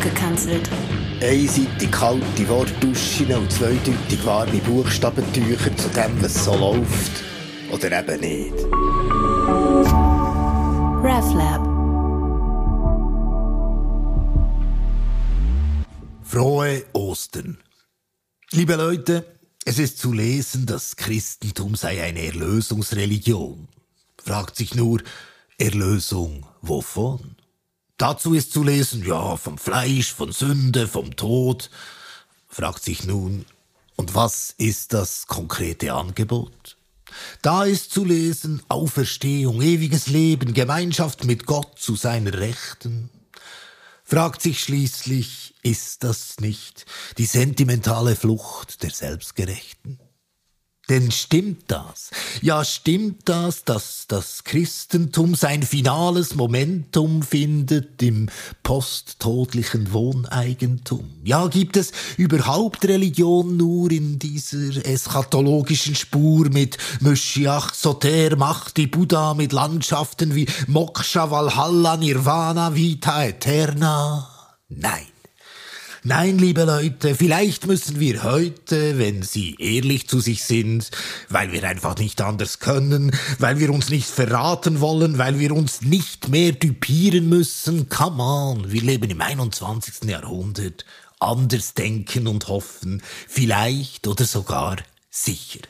abgekanzelt. Einseitig kalte Wortduschen und zweideutig warme Buchstabentücher zu dem, was so läuft. Oder eben nicht. RefLab. Frohe Ostern. Liebe Leute, es ist zu lesen, das Christentum sei eine Erlösungsreligion. Fragt sich nur, Erlösung wovon? Dazu ist zu lesen, ja, vom Fleisch, von Sünde, vom Tod. Fragt sich nun, und was ist das konkrete Angebot? Da ist zu lesen Auferstehung, ewiges Leben, Gemeinschaft mit Gott zu seiner Rechten. Fragt sich schließlich, ist das nicht die sentimentale Flucht der Selbstgerechten? Denn stimmt das? Ja, stimmt das, dass das Christentum sein finales Momentum findet im posttodlichen Wohneigentum? Ja, gibt es überhaupt Religion nur in dieser eschatologischen Spur mit Moschiach, Soter, Mahdi, Buddha, mit Landschaften wie Moksha, Valhalla, Nirvana, Vita Eterna? Nein. Nein, liebe Leute, vielleicht müssen wir heute, wenn Sie ehrlich zu sich sind, weil wir einfach nicht anders können, weil wir uns nicht verraten wollen, weil wir uns nicht mehr düpieren müssen, come on, wir leben im 21. Jahrhundert, anders denken und hoffen, vielleicht oder sogar sicher.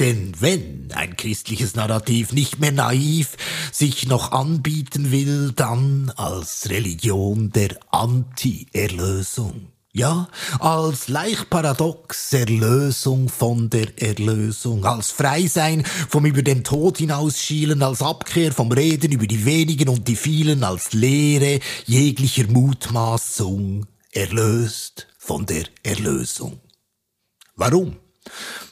Denn wenn ein christliches Narrativ nicht mehr naiv sich noch anbieten will, dann als Religion der Anti-Erlösung. Ja, als leicht paradox Erlösung von der Erlösung, als Freisein vom über den Tod hinausschielen, als Abkehr vom Reden über die wenigen und die vielen, als Lehre jeglicher Mutmaßung, erlöst von der Erlösung. Warum?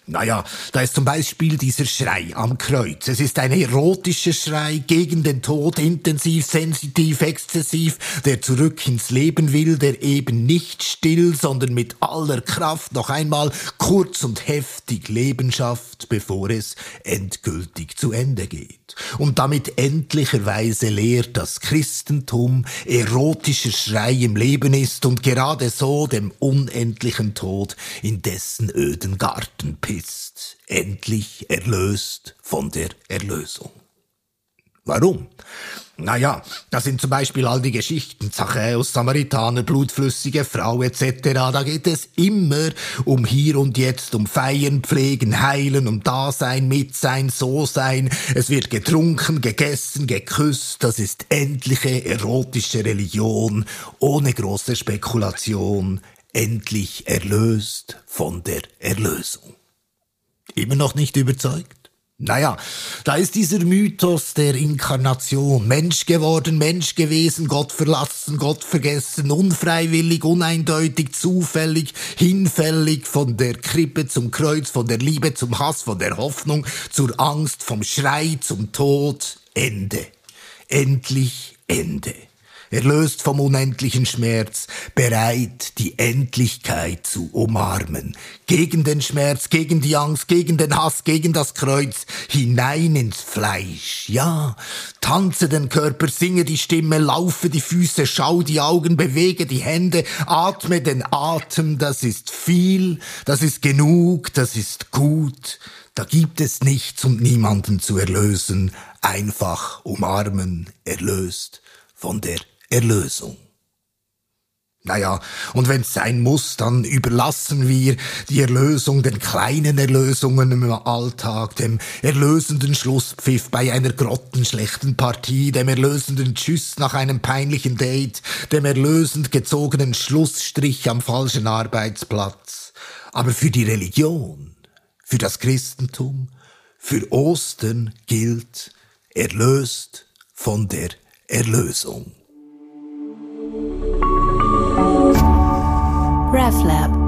Naja, da ist zum Beispiel dieser Schrei am Kreuz. Es ist ein erotischer Schrei gegen den Tod, intensiv, sensitiv, exzessiv, der zurück ins Leben will, der eben nicht still, sondern mit aller Kraft noch einmal kurz und heftig Leben schafft, bevor es endgültig zu Ende geht. Und damit endlicherweise lehrt das Christentum, erotischer Schrei im Leben ist und gerade so dem unendlichen Tod in dessen öden Garten pisst, endlich erlöst von der Erlösung. Warum? Naja, das sind zum Beispiel all die Geschichten, Zachäus, Samaritaner, blutflüssige Frau etc. Da geht es immer um hier und jetzt, um Feiern, Pflegen, Heilen, um Dasein, Mitsein, So-Sein. Es wird getrunken, gegessen, geküsst. Das ist endliche erotische Religion, ohne große Spekulation, endlich erlöst von der Erlösung. Immer noch nicht überzeugt? Naja, da ist dieser Mythos der Inkarnation. Mensch geworden, Mensch gewesen, Gott verlassen, Gott vergessen, unfreiwillig, uneindeutig, zufällig, hinfällig, von der Krippe zum Kreuz, von der Liebe zum Hass, von der Hoffnung zur Angst, vom Schrei zum Tod. Ende. Endlich Ende erlöst vom unendlichen Schmerz, bereit, die Endlichkeit zu umarmen, gegen den Schmerz, gegen die Angst, gegen den Hass, gegen das Kreuz, hinein ins Fleisch. Ja, tanze den Körper, singe die Stimme, laufe die Füße, schau die Augen, bewege die Hände, atme den Atem, das ist viel, das ist genug, das ist gut. Da gibt es nichts, um niemanden zu erlösen, einfach umarmen, erlöst von der Erlösung. Naja, und wenn's sein muss, dann überlassen wir die Erlösung den kleinen Erlösungen im Alltag, dem erlösenden Schlusspfiff bei einer grottenschlechten Partie, dem erlösenden Tschüss nach einem peinlichen Date, dem erlösend gezogenen Schlussstrich am falschen Arbeitsplatz. Aber für die Religion, für das Christentum, für Ostern gilt erlöst von der Erlösung. RefLab.